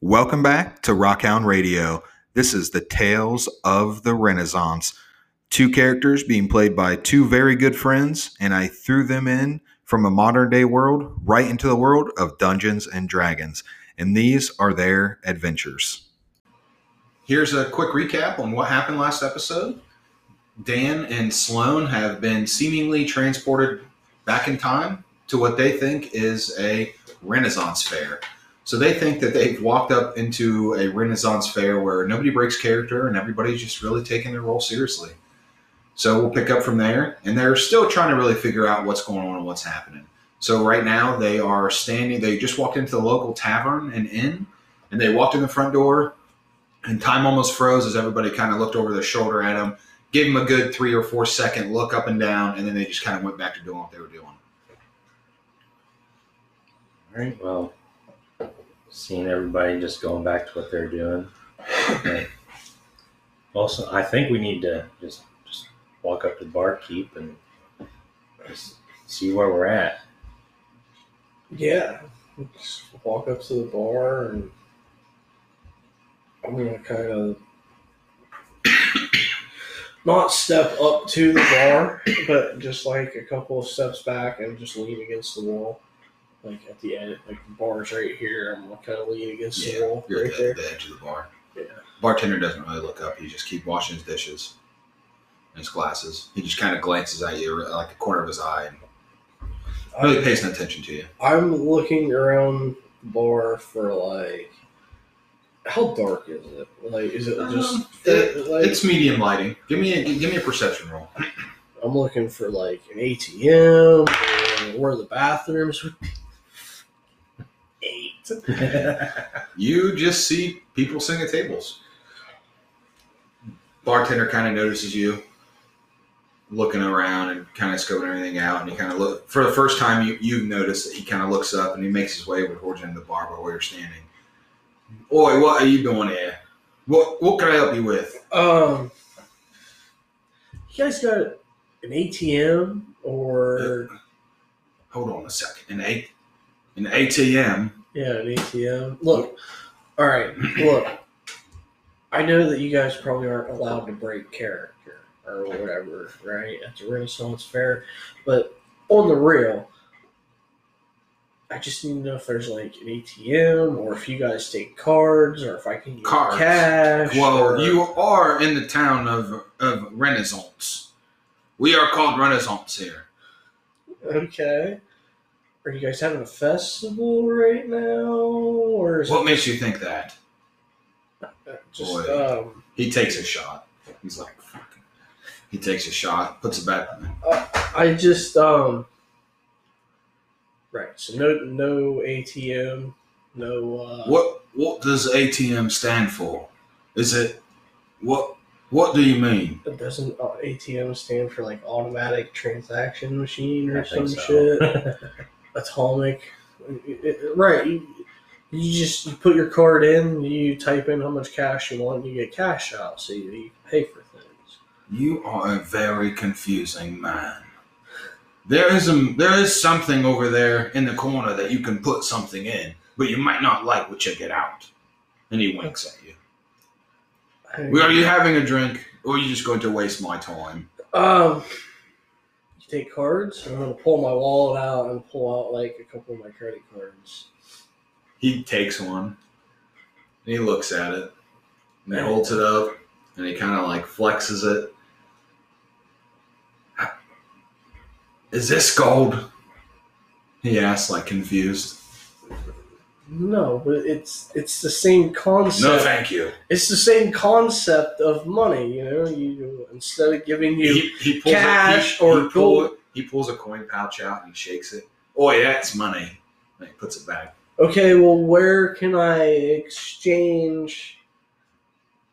Welcome back to Rockhound Radio. This is the Tales of the Renaissance. Two characters being played by two very good friends, and I threw them in from a modern day world right into the world of Dungeons and Dragons. And these are their adventures. Here's a quick recap on what happened last episode. Dan and Sloan have been seemingly transported back in time to what they think is a Renaissance fair. So they think that they've walked up into a Renaissance fair where nobody breaks character and everybody's just really taking their role seriously. So we'll pick up from there. And they're still trying to really figure out what's going on and what's happening. So right now they are standing, they just walked into the local tavern and inn, and they walked in the front door, and time almost froze as everybody kind of looked over their shoulder at them, gave them a good three or four second look up and down, and then they just kind of went back to doing what they were doing. All right. Well, seeing everybody just going back to what they're doing. Also, I think we need to just just walk up to the barkeep and just see where we're at. Yeah, just walk up to the bar and I'm gonna kind of not step up to the bar, but just like a couple of steps back and just lean against the wall. Like at the end, like the bar's right here. I'm gonna kind of lean against the wall you're right at there. the, the edge of the bar. Yeah. Bartender doesn't really look up. He just keeps washing his dishes and his glasses. He just kind of glances at you like the corner of his eye and really I'm, pays no attention to you. I'm looking around the bar for like. How dark is it? Like, is it just? Um, it- like, It's medium lighting. Give me a give me a perception roll. I'm looking for like an ATM or where the bathrooms would be. You just see people sitting at tables. Bartender kind of notices you, looking around and kind of scoping everything out, and he kind of look for the first time. You you notice that he kind of looks up and he makes his way over towards the end of the bar by where you're standing. Oi, what are you doing here? What what can I help you with? Um, you guys got an ATM or Hold on a second. An A, an ATM. Yeah, an ATM? Look, all right, look. I know that you guys probably aren't allowed to break character or whatever, right? At the Renaissance Fair, but on the real, I just need to know if there's like an ATM or if you guys take cards or if I can use Cards. cash. Well, or- you are in the town of of Renaissance. We are called Renaissance here. Okay. Are you guys having a festival right now, or is What it makes you think that? just Boy. um? He takes a shot. He's like, "Fuck." he takes a shot, puts it back. I just um. Right. So no no ATM, no. Uh, What what does ATM stand for? Is it what what do you mean? Doesn't uh, ATM stand for like automatic transaction machine or I some so. shit? Atomic. Right. You, you just you put your card in, you type in how much cash you want, and you get cash out, so you, you pay for things. You are a very confusing man. There is a there is something over there in the corner that you can put something in, but you might not like what you get out. And he winks at you. Well, Are you having a drink, or are you just going to waste my time? Um, take cards. I'm gonna pull my wallet out and pull out like a couple of my credit cards. He takes one, and he looks at it, and he holds it up, and he kind of like flexes it. Is this gold? He asks, like confused. No, but it's it's the same concept. No, thank you. it's the same concept of money. You know, you instead of giving you he, he pulls cash a, he, or he, pull, gold. he pulls a coin pouch out and he shakes it. Oh yeah, it's money. And he puts it back. okay, well, where can I exchange?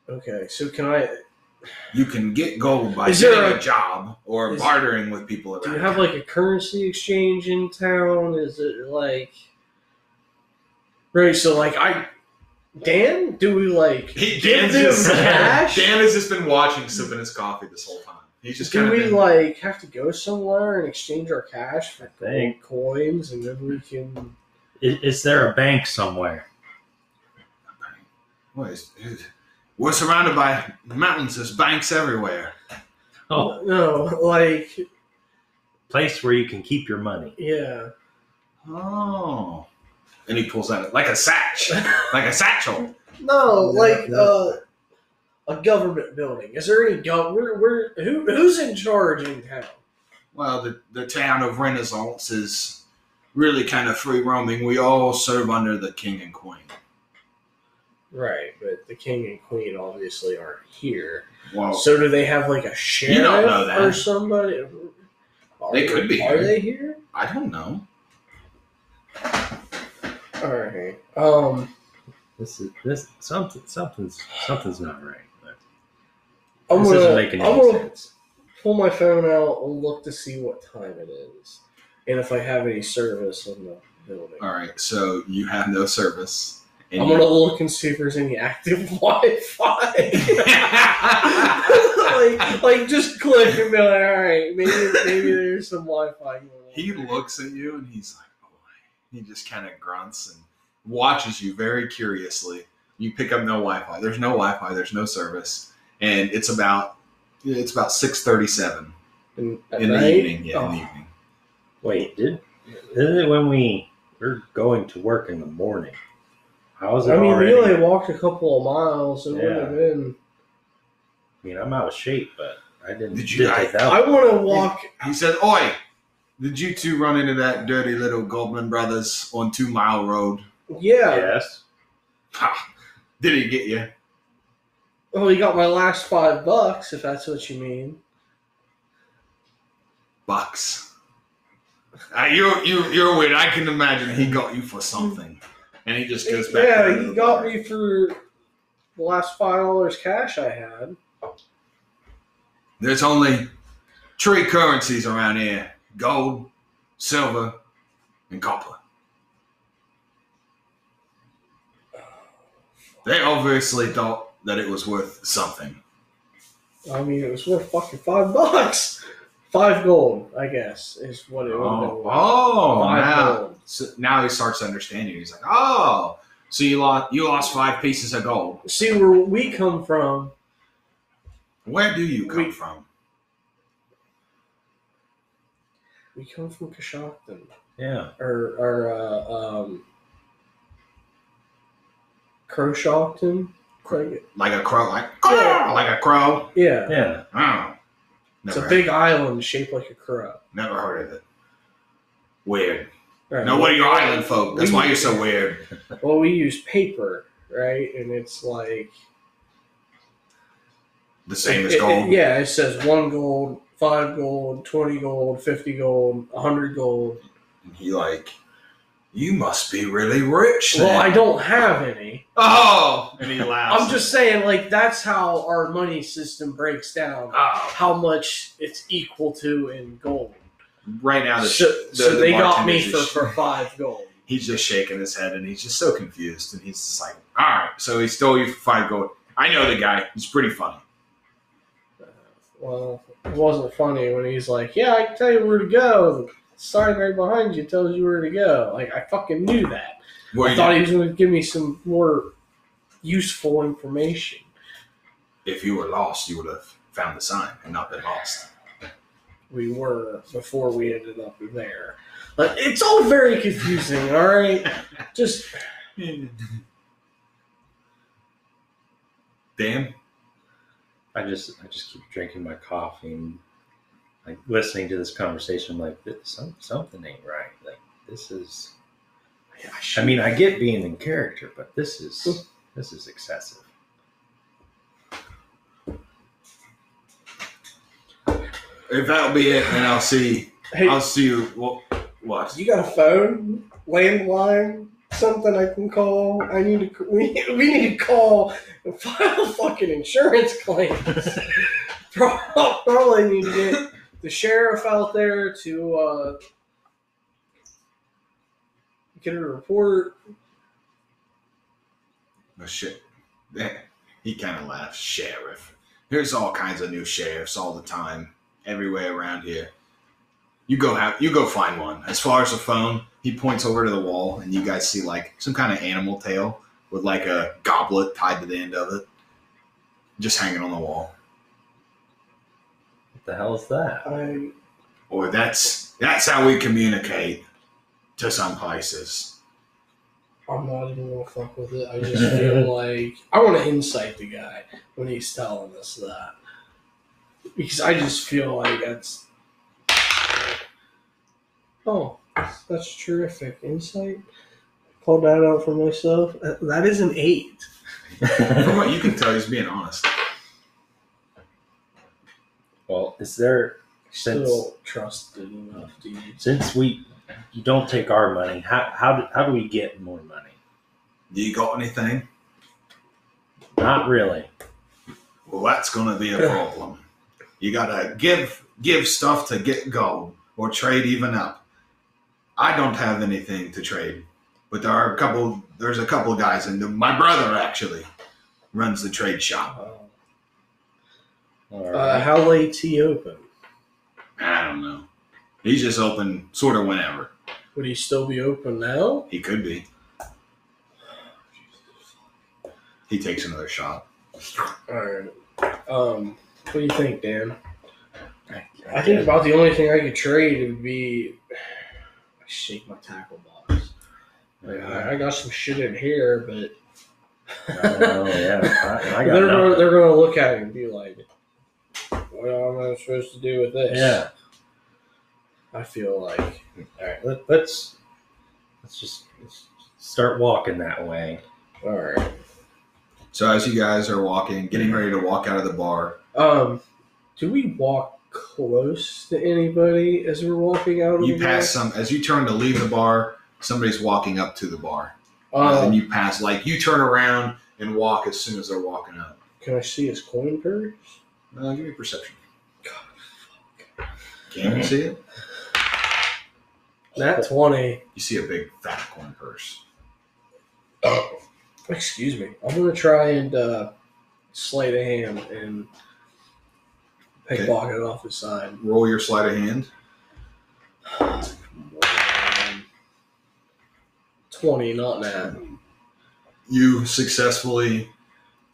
Okay, so can I? You can get gold by getting a, a- job or is- bartering with people around. Do you have town. like a currency exchange in town? Is it like right? So like I, Dan, do we like He, give Dan's them just, cash? Dan has just been watching, sipping his coffee this whole time. He's just do Can we been, like have to go somewhere and exchange our cash for I gold coins, and then we can? Is, is there a bank somewhere? What is, is- we're surrounded by mountains. There's banks everywhere. Oh, No, like place where you can keep your money. yeah. Oh. And he pulls out like a satch, like a satchel. No, Yeah, like yeah. uh, a government building. Is there any gov? Where, where, who, who's in charge in town? Well, the, the town of Renaissance is really kind of free roaming. We all serve under the king and queen. Right, but the king and queen obviously aren't here. Well, So do they have like a sheriff don't know that. or somebody? Are They could be Are here. they here? I don't know. All right. Um, This is this something something's something's not right. I'm this gonna, isn't making I'm any gonna sense. pull my phone out and look to see what time it is, and if I have any service in the building. All right, so you have no service. and I'm you- gonna look and see if there's any active Wi-Fi. like, like just click and be like, all right, maybe maybe there's some Wi-Fi going on. he looks at you and he's like. He just kind of grunts and watches you very curiously. You pick up no Wi-Fi. There's no Wi-Fi. There's no service, and it's about it's about six thirty-seven in, in the evening. Yeah, in the Oh. evening. Wait, did isn't it when we we're going to work in the morning? How is it I mean, already? we only walked a couple of miles. It would Yeah. have been. I mean, I'm out of shape, but I didn't. Did you- didn't I- I want to walk. He said, "Oi, did you two run into that dirty little Goblin brothers on Two Mile Road? Yeah. Yes. Ha! Did he get you? Oh, he got my last five bucks, if that's what you mean. Bucks. Uh, you're you you're weird. I can imagine he got you for something, and he just goes back. Yeah, he got bar. me for the last five dollars cash I had. There's only three currencies around here: gold, silver, and copper. They obviously thought that it was worth something. I mean, it was worth fucking five bucks. Five gold, I guess, is what it would. Oh, worth. oh, oh now, so now he starts understanding. He's like, oh, so you lost you lost five pieces of gold. See where we come from. Where do you come We- from? We come from Coshocton, Yeah. or or uh, um, Crowshockton. Craig- Like a crow, like Yeah. like a crow. Yeah, Yeah. Oh, it's a big island shaped like a crow. never heard of it. Weird. Right. No, what are your island folk? That's We- why you're so weird. Well, we use paper, right? And it's like The same as It- it- gold. yeah, it says one gold, five gold, twenty gold, fifty gold, hundred gold. And he like, you must be really rich. Well, then." I don't have any. Oh, and he laughs. I'm just saying, like that's how our money system breaks down. Oh, How much it's equal to in gold. right now the, So, the, so the they got me for, for five gold. he's just shaking his head and he's just so confused and he's just like, all right, so he stole you for five gold. I know the guy. He's pretty funny. Uh, well, it wasn't funny when he's like, "Yeah, I can tell you where to go." The sign right behind you tells you where to go. Like I fucking knew that. Where I thought he was going to give me some more useful information. if you were lost, you would have found the sign and not been lost. we were before we ended up there. But it's all very confusing, all right? Just Dan, I just I just keep drinking my coffee and like listening to this conversation. Like this, some, something ain't right. Like this is. I mean, I get being in character, but this is this is excessive. if that'll be it, then I'll see. hey, I'll see you. What? What? you got a phone, landline, something I can call? I need to. We we need to call and file fucking insurance claims. Probably need to get the sheriff out there to uh, get a report. Oh, shit. He kind of laughs. Sheriff. There's all kinds of new sheriffs all the time, everywhere around here. You go have you go find one. As far as the phone, he points over to the wall, and you guys see like some kind of animal tail with like a goblet tied to the end of it, just hanging on the wall. What the hell is that? I Or that's that's how we communicate to some places. I'm not even gonna fuck with it. I just feel like I want to insight the guy when he's telling us that because I just feel like that's oh that's terrific insight. Call that out for myself. Uh, That is an eight. From what you can tell, he's being honest. well, is there since Still trusted enough, dude. since we you don't take our money? How how do, how do we get more money? Do you got anything? Not really. Well, that's going to be a problem. You gotta give give stuff to get gold, or trade even up. I don't have anything to trade, but there are a couple. There's a couple of guys, and my brother actually runs the trade shop. Uh, All uh, how late's he open? I don't know. He's just open sort of whenever Would he still be open now? he could be. He takes another shot. All right. Um, what do you think, Dan? I think about the only thing I could trade would be I shake my tackle box. Like, I, I got some shit in here, but Oh yeah, I, I got they're gonna, they're gonna look at it and be like, "What am I supposed to do with this?" Yeah. I feel like All right. Let, let's let's just let's start walking that way. all right. So as you guys are walking, getting ready to walk out of the bar, Um, do we walk close to anybody as we're walking out? of you the pass bar? some. As you turn to leave the bar, somebody's walking up to the bar. And you pass like you turn around and walk as soon as they're walking up. can I see his coin purse? Uh, give me perception. Can you see it? Nat twenty. You see a big fat coin purse. Excuse me. I'm gonna try and uh, sleight of hand and pickpocket it off his side. Roll your sleight of hand. Twenty, not nat. You successfully,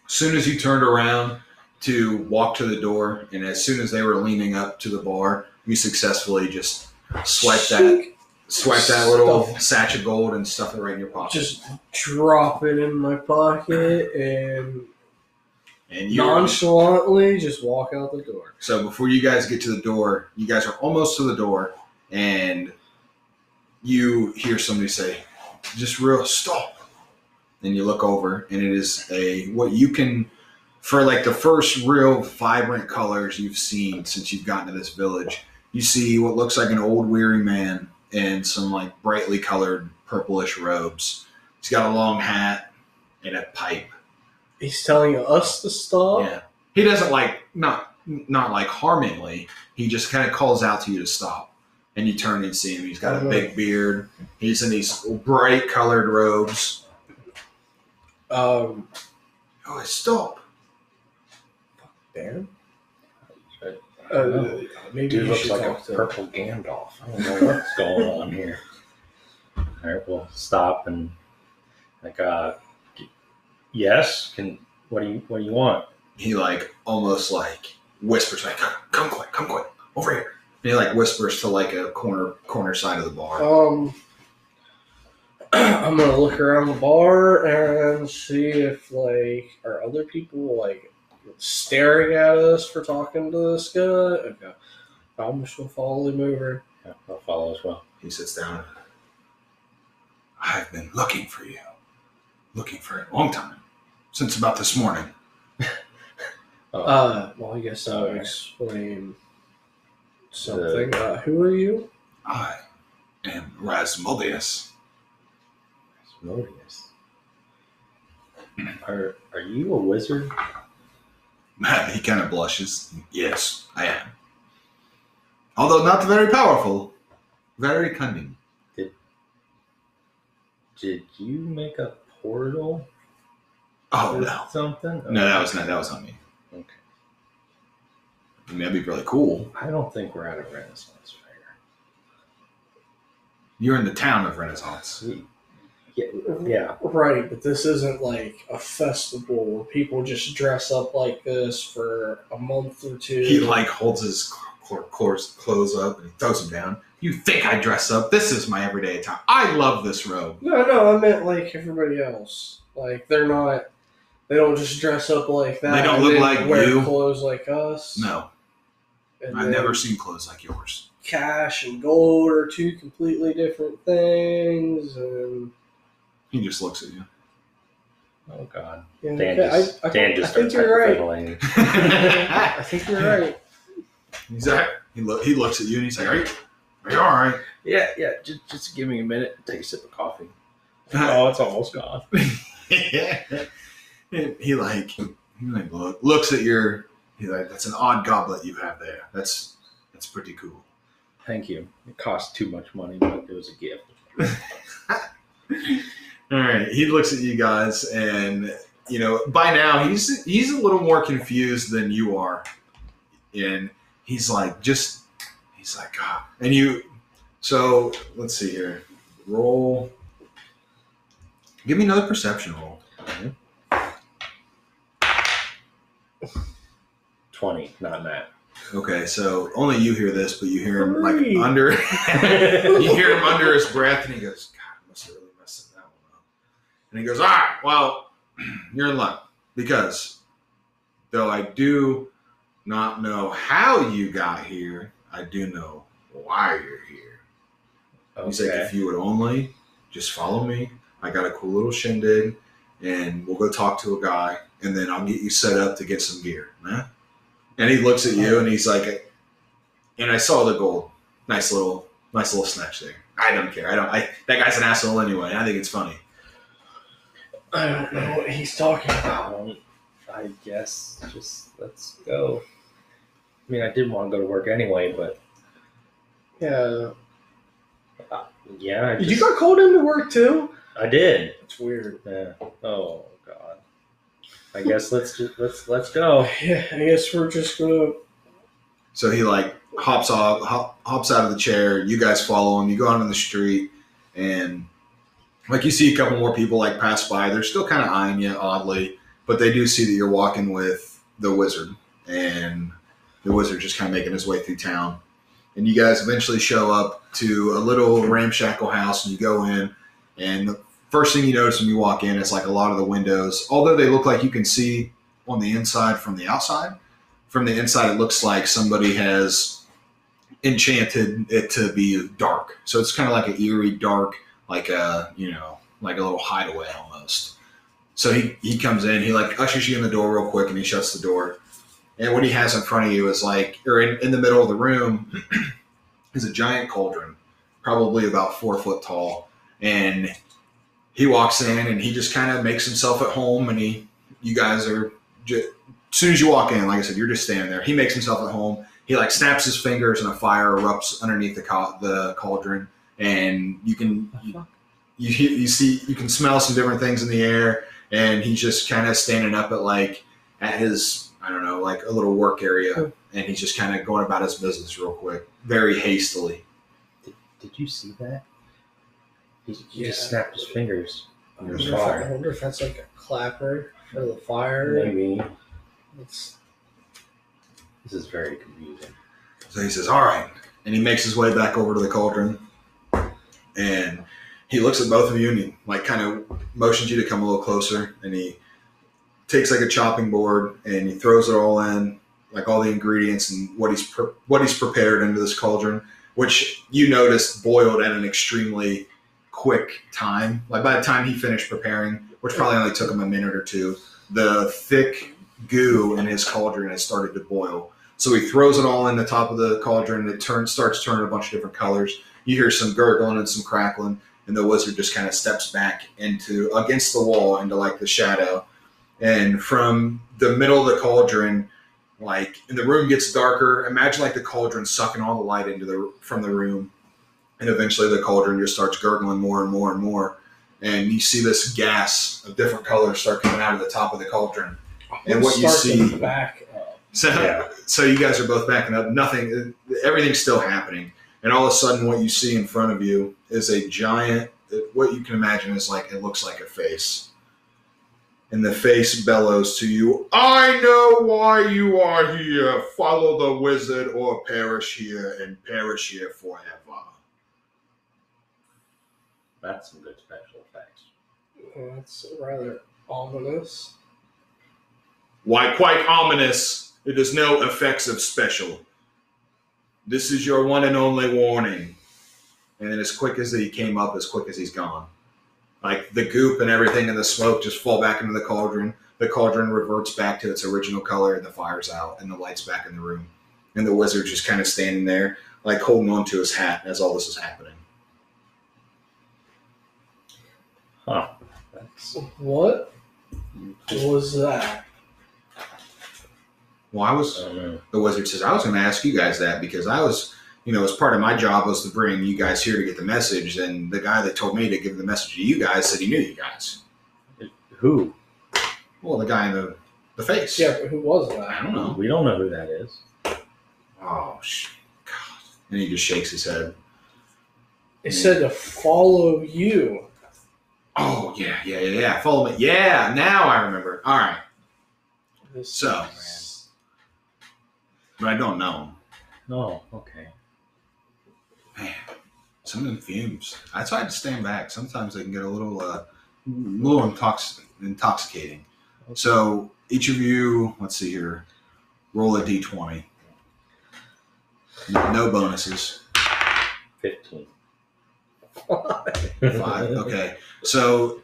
as soon as you turned around to walk to the door, and as soon as they were leaning up to the bar, you successfully just swipe that, swipe that little Stuff. satch of gold and stuff it right in your pocket. Just drop it in my pocket and and you nonchalantly just walk out the door. So before you guys get to the door, you guys are almost to the door, and you hear somebody say, "Just real stop." And you look over, and it is a what you can, for like the first real vibrant colors you've seen since you've gotten to this village. You see what looks like an old weary man in some like brightly colored purplish robes. He's got a long hat and a pipe. He's telling us to stop. Yeah. He doesn't like not not like harmingly. He just kind of calls out to you to stop, and you turn and see him. He's got a big beard. He's in these bright colored robes. Um, Oh, stop! Dan. Uh, maybe Dude looks like a to purple Gandalf. I don't know what's going on here. All right, we'll stop and like, uh, yes. Can what do you what do you want? He like almost like whispers like, "Come, come quick, come quick, over here." And he like whispers to like a corner corner side of the bar. Um, I'm gonna look around the bar and see if like are other people like staring at us for talking to this guy. Okay, I'm just gonna follow him over. Yeah, I'll follow as well. He sits down. I've been looking for you, looking for a long time, since about this morning. Oh, Uh, well, I guess I'll Alright. explain something. Uh, who are you? I am Rasmodius. Asmodeus. Are are you a wizard? Man, he kind of blushes. Yes, I am. Although not very powerful, very cunning. Did Did you make a portal? Oh no, something? no, that was not that was not me. Okay. I mean, that'd be really cool. I don't think we're at a Renaissance fair. You're in the town of Renaissance. Yeah, yeah. Right, but this isn't like a festival where people just dress up like this for a month or two. He like holds his cl- clothes clothes up and he throws them down. You think I dress up? This is my everyday attire. I love this robe. No, no, I meant like everybody else. Like they're not. They don't just dress up like that. They don't look then like wear you. Clothes like us. No, And I've never seen clothes like yours. Cash and gold are two completely different things, and He just looks at you. Oh God. yeah, Dan just, I, I, Dan I think you're right. I think you're right. He's like, he, lo- he looks at you and he's like, "Are you, are you all right?" Yeah, yeah. Just, just give me a minute. Take a sip of coffee. oh, it's almost gone. And he like he like look, looks at your. He's like, "That's an odd goblet you have there. That's that's pretty cool." Thank you. It cost too much money, but it was a gift. All right, he looks at you guys, and you know by now he's he's a little more confused than you are, and he's like just he's like God, and you. So let's see here. Roll. Give me another perception roll. Twenty, not nat. Okay, so only you hear this, but you hear him like Three. under. you hear him under his breath, and he goes, "God, I must have really messed up that one up." And he goes, "All right, well, you're in luck because though I do not know how you got here, I do know why you're here." He's like, Okay. "If you would only just follow me, I got a cool little shindig, and we'll go talk to a guy, and then I'll get you set up to get some gear." Huh? And he looks at you, and he's like, and I saw the gold. Nice little, nice little snatch there. I don't care. I don't. I that guy's an asshole anyway. I think it's funny. I don't know what he's talking about. I guess just let's go. I mean, I didn't want to go to work anyway, but Yeah. Uh, yeah, I, You just, got called into work too? I did. It's weird. Yeah. Oh God. I guess let's just let's let's go. Yeah, I guess we're just gonna. So he like hops off, hop, hops out of the chair. You guys follow him. You go out on the street, and like you see a couple more people like pass by. They're still kind of eyeing you oddly, but they do see that you're walking with the wizard, and the wizard just kind of making his way through town. And you guys eventually show up to a little ramshackle house, and you go in, and the first thing you notice when you walk in is like a lot of the windows, although they look like you can see on the inside from the outside from the inside, it looks like somebody has enchanted it to be dark. So it's kind of like an eerie dark, like a you know, like a little hideaway almost. So he he comes in, he like ushers you in the door real quick, and he shuts the door. And what he has in front of you is like, or in, in the middle of the room, is a giant cauldron, probably about four foot tall, and he walks in and he just kind of makes himself at home, and he, you guys are. Just, as soon as you walk in, like I said, you're just standing there. He makes himself at home. He like snaps his fingers, and a fire erupts underneath the ca- the cauldron, and you can you, you you see you can smell some different things in the air. And he's just kind of standing up at like at his I don't know like a little work area, and he's just kind of going about his business real quick, very hastily. Did, did you see that? He, he Yeah. just snapped his fingers. I There's wonder, if, I wonder if that's like a clapper for the fire. Maybe It's, this is very confusing. So he says, "All right," and he makes his way back over to the cauldron, and he looks at both of you and he like kind of motions you to come a little closer, and he takes like a chopping board and he throws it all in, like all the ingredients and what he's pre- what he's prepared into this cauldron, which you notice boiled at an extremely quick time. Like by the time he finished preparing, which probably only took him a minute or two, the thick goo in his cauldron has started to boil. So he throws it all in the top of the cauldron, and it turns starts turning a bunch of different colors. You hear some gurgling and some crackling, and the wizard just kind of steps back into against the wall into like the shadow. And from the middle of the cauldron, like and the room gets darker. Imagine like the cauldron sucking all the light into the from the room, and eventually the cauldron just starts gurgling more and more and more. And you see this gas of different colors start coming out of the top of the cauldron. And what you see- back up. So, Yeah. so you guys are both backing up. Nothing, everything's still happening, and all of a sudden, what you see in front of you is a giant what you can imagine is like it looks like a face. And the face bellows to you, I know why you are here. Follow the wizard or perish here and perish here forever. That's some good special effects. That's rather ominous. Why, quite ominous. It is no effects of special. This is your one and only warning. And then, as quick as he came up, as quick as he's gone. Like the goop and everything and the smoke just fall back into the cauldron. The cauldron reverts back to its original color, and the fire's out, and the light's back in the room. And the wizard just kind of standing there, like holding on to his hat as all this is happening. Huh. That's What was that? Well, I was oh, I the wizard says, I was going to ask you guys that because I was, you know, as part of my job was to bring you guys here to get the message. And the guy that told me to give the message to you guys said he knew you guys. Who? Well, the guy in the, the face. Yeah, but who was that? I don't know. We don't know who that is. Oh, sh- God. And he just shakes his head. It said to follow you. Oh, yeah, yeah, yeah, yeah. Follow me. Yeah, now I remember. All right. This So, but I don't know. Oh, okay. Man, some of them fumes. That's why I had to stand back. Sometimes they can get a little, uh, little intox- intoxicating. So each of you, let's see here, roll a d20. No no bonuses. Fifteen. Five. Okay. So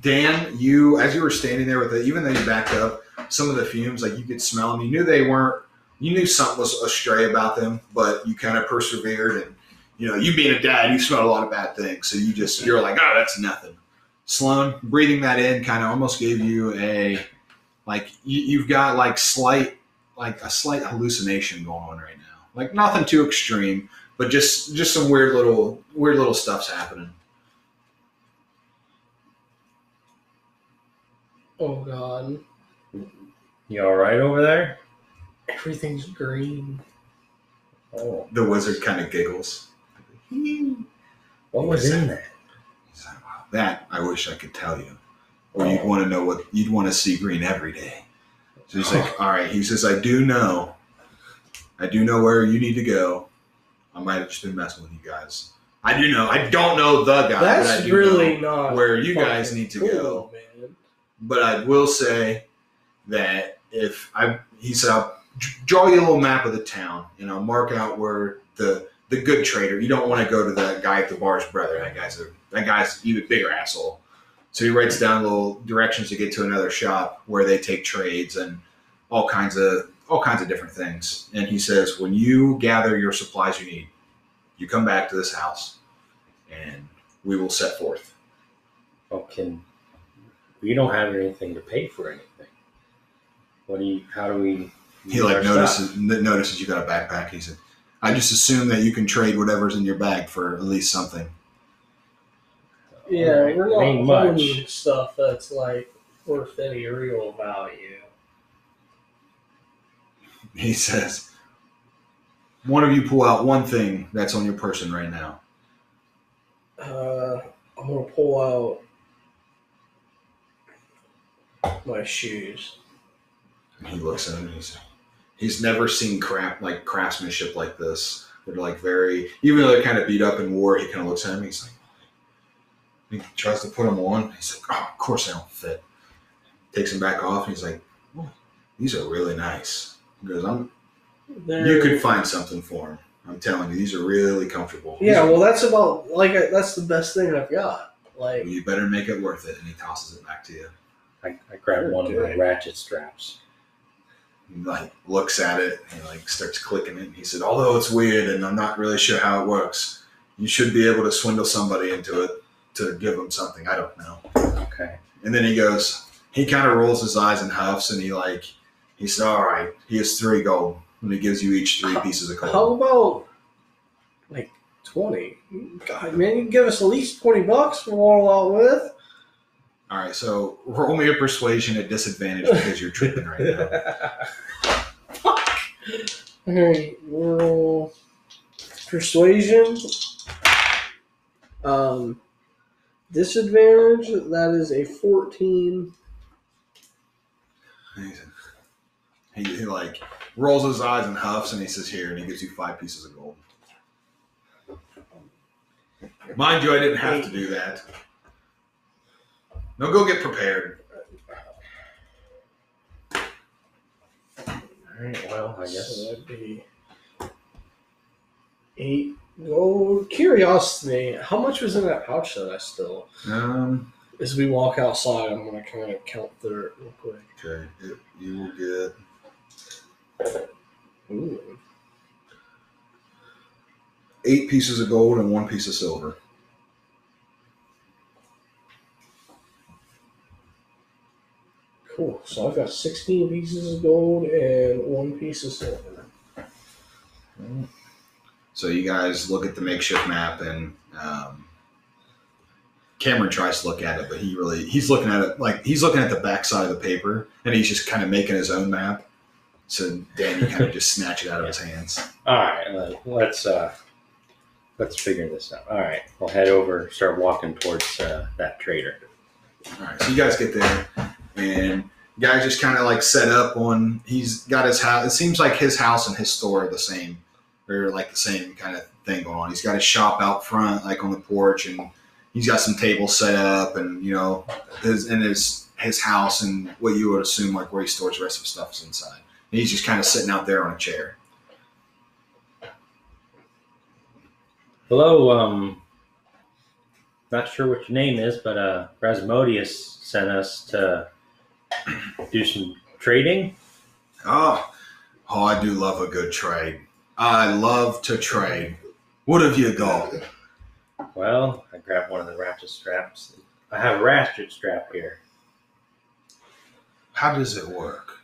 Dan, you as you were standing there with it, even though you backed up, some of the fumes, like you could smell them. You knew they weren't. You knew something was astray about them, but you kind of persevered. And you know, you being a dad, you smell a lot of bad things, so you just you're like, oh, that's nothing. Sloan, breathing that in, kind of almost gave you a like you, you've got like slight like a slight hallucination going on right now. Like nothing too extreme, but just just some weird little weird little stuff's happening. Oh god. You all right over there? Everything's green. Oh, The wizard kind of giggles. what was in that? He's like, "Wow, That I wish I could tell you. Or you'd want to know what you'd want to see green every day. So he's like, all right. He says, I do know. I do know where you need to go. I might have just been messing with you guys. I do know. I don't know the guy. That's really not where you guys need to cool, go. man. But I will say that if I, he said, I'll draw you a little map of the town, and I'll mark out where the the good trader. You don't want to go to that guy at the bar's brother. That guy's a that guy's even bigger asshole. So he writes down little directions to get to another shop where they take trades and all kinds of all kinds of different things. And he says, when you gather your supplies you need, you come back to this house, and we will set forth. Oh, can we don't have anything to pay for anything? What do you? How do we? He like notices stuff? notices you got a backpack. He said, "I just assume that you can trade whatever's in your bag for at least something." Yeah, we're not Ain't much. stuff that's like worth any real value. He says, "One of you pull out one thing that's on your person right now." Uh, I'm gonna pull out my shoes. And he looks at him. And he's he's never seen crap like craftsmanship like this. They're like very, even though they're kind of beat up in war. He kind of looks at him. He's like, he tries to put them on. He's like, "Oh, of course they don't fit." Takes them back off. And he's like, "Oh, "These are really nice." He goes, "I'm They're, You could find something for them. I'm telling you, these are really comfortable. Yeah, well, that's about like uh, that's the best thing I've got. Like, you better make it worth it. And he tosses it back to you. I, I grabbed one of the ratchet straps. He like looks at it and like starts clicking it. And he said, "Although it's weird and I'm not really sure how it works, you should be able to swindle somebody into it to give them something. I don't know." Okay. And then he goes, he kind of rolls his eyes and huffs, and he like, he said, "All right, here's three gold." And he gives you each three pieces of gold." how about like twenty? God, man, you can give us at least twenty bucks for all out with. All right, so roll me a persuasion at disadvantage because you're tripping right now. All right, roll persuasion. Um, Disadvantage. That is a fourteen. He, he, he like rolls his eyes and huffs, and he says, "Here," and he gives you five pieces of gold. Mind you, I didn't have to do that. No, go get prepared. All right. Well, I So guess. that'd be eight gold. Curiosity. How much was in that pouch that I still? Um, As we walk outside, I'm gonna kind of count through it real quick. okay, it, you will get Ooh. eight pieces of gold and one piece of silver. Cool. So I've got 16 pieces of gold and one piece of silver. So you guys look at the makeshift map, and um, Cameron tries to look at it, but he really he's looking at it like he's looking at the backside of the paper, and he's just kind of making his own map. So Danny kind of just snatched it out of his hands. All right. Let's uh, let's figure this out. All right. We'll head over. Start walking towards uh, that trader. All right, so you guys get there, and guys just kind of like set up on. He's got his house. It seems like his house and his store are the same, or like the same kind of thing going on. He's got his shop out front, like on the porch, and he's got some tables set up, and you know, his and his his house and what you would assume like where he stores the rest of his stuff is inside. And he's just kind of sitting out there on a chair. Hello. Um. Not sure what your name is, but uh, Rasmodius sent us to do some trading. Oh, oh, I do love a good trade. I love to trade. What have you got? Well, I grabbed one of the ratchet straps. I have a ratchet strap here. How does it work?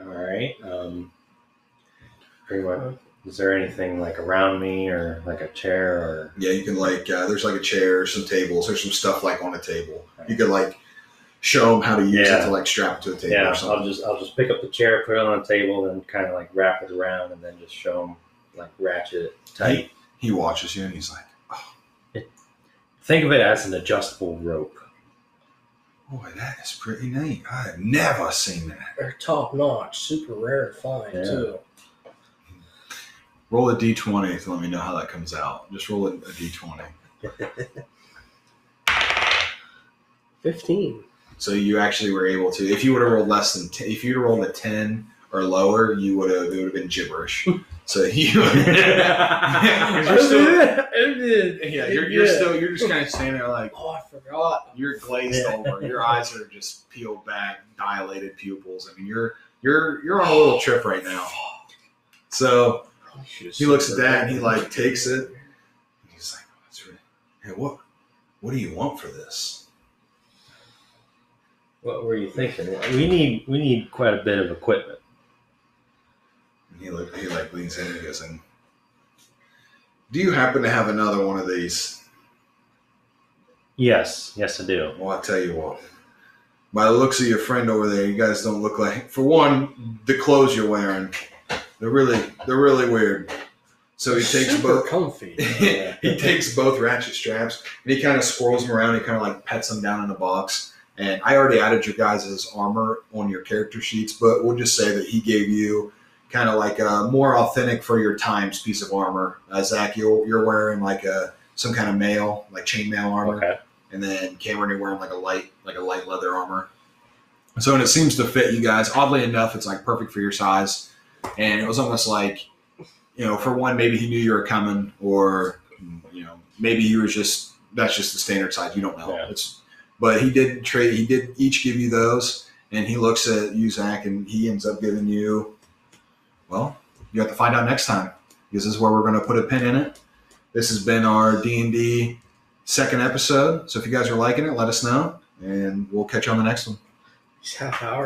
All right. Um, pretty much. Is there anything like around me or like a chair or? Yeah, you can like uh, there's like a chair, some tables, there's some stuff like on a table. You could like show them how to use it Yeah. to like strap it to a table Yeah, or I'll just I'll just pick up the chair, put it on a table, and kind of like wrap it around, and then just show them like ratchet it tight. He watches you and he's like, "Oh, Think of it as an adjustable rope. "Boy, that is pretty neat. I have never seen that." They're top notch, super rare to find Yeah. too. Roll a d20 to let me know how that comes out. Just roll a, a d20. 15. So you actually were able to. If you would have rolled less than, 10, if you'd have rolled a 10 or lower, you would have. It would have been gibberish. So you, you're still, yeah, you're, you're still. You're just kind of standing there like. Oh, I forgot. you're glazed over. Your eyes are just peeled back, dilated pupils. I mean, you're you're you're on a little trip right now. So he looks at that and he like takes it. And he's like, oh, "That's really. Hey, what what do you want for this?" What were you thinking? We need we need quite a bit of equipment. And he look he like leans in and he goes, "And do you happen to have another one of these?" Yes, yes, I do. Well, I'll tell you what. By the looks of your friend over there, you guys don't look like. For one, the clothes you're wearing, they're really they're really weird. So he takes super both. comfy. he takes both ratchet straps and he kind of swirls them around. He kind of like pets them down in a box. And I already added your guys' armor on your character sheets, but we'll just say that he gave you kind of like a more authentic for your times piece of armor. Uh, Zach, you're, you're wearing like a some kind of mail, like chainmail armor, Okay. and then Cameron, you're wearing like a light, like a light leather armor. So, and it seems to fit you guys. Oddly enough, it's like perfect for your size, and it was almost like, you know, for one, maybe he knew you were coming, or you know, maybe he was just that's just the standard size. You don't know. Yeah. It's, but he did trade. He did each give you those, and he looks at you, Zach, and he ends up giving you. Well, you have to find out next time because this is where we're going to put a pin in it. This has been our D and D second episode. So if you guys are liking it, let us know, and we'll catch you on the next one. Half hour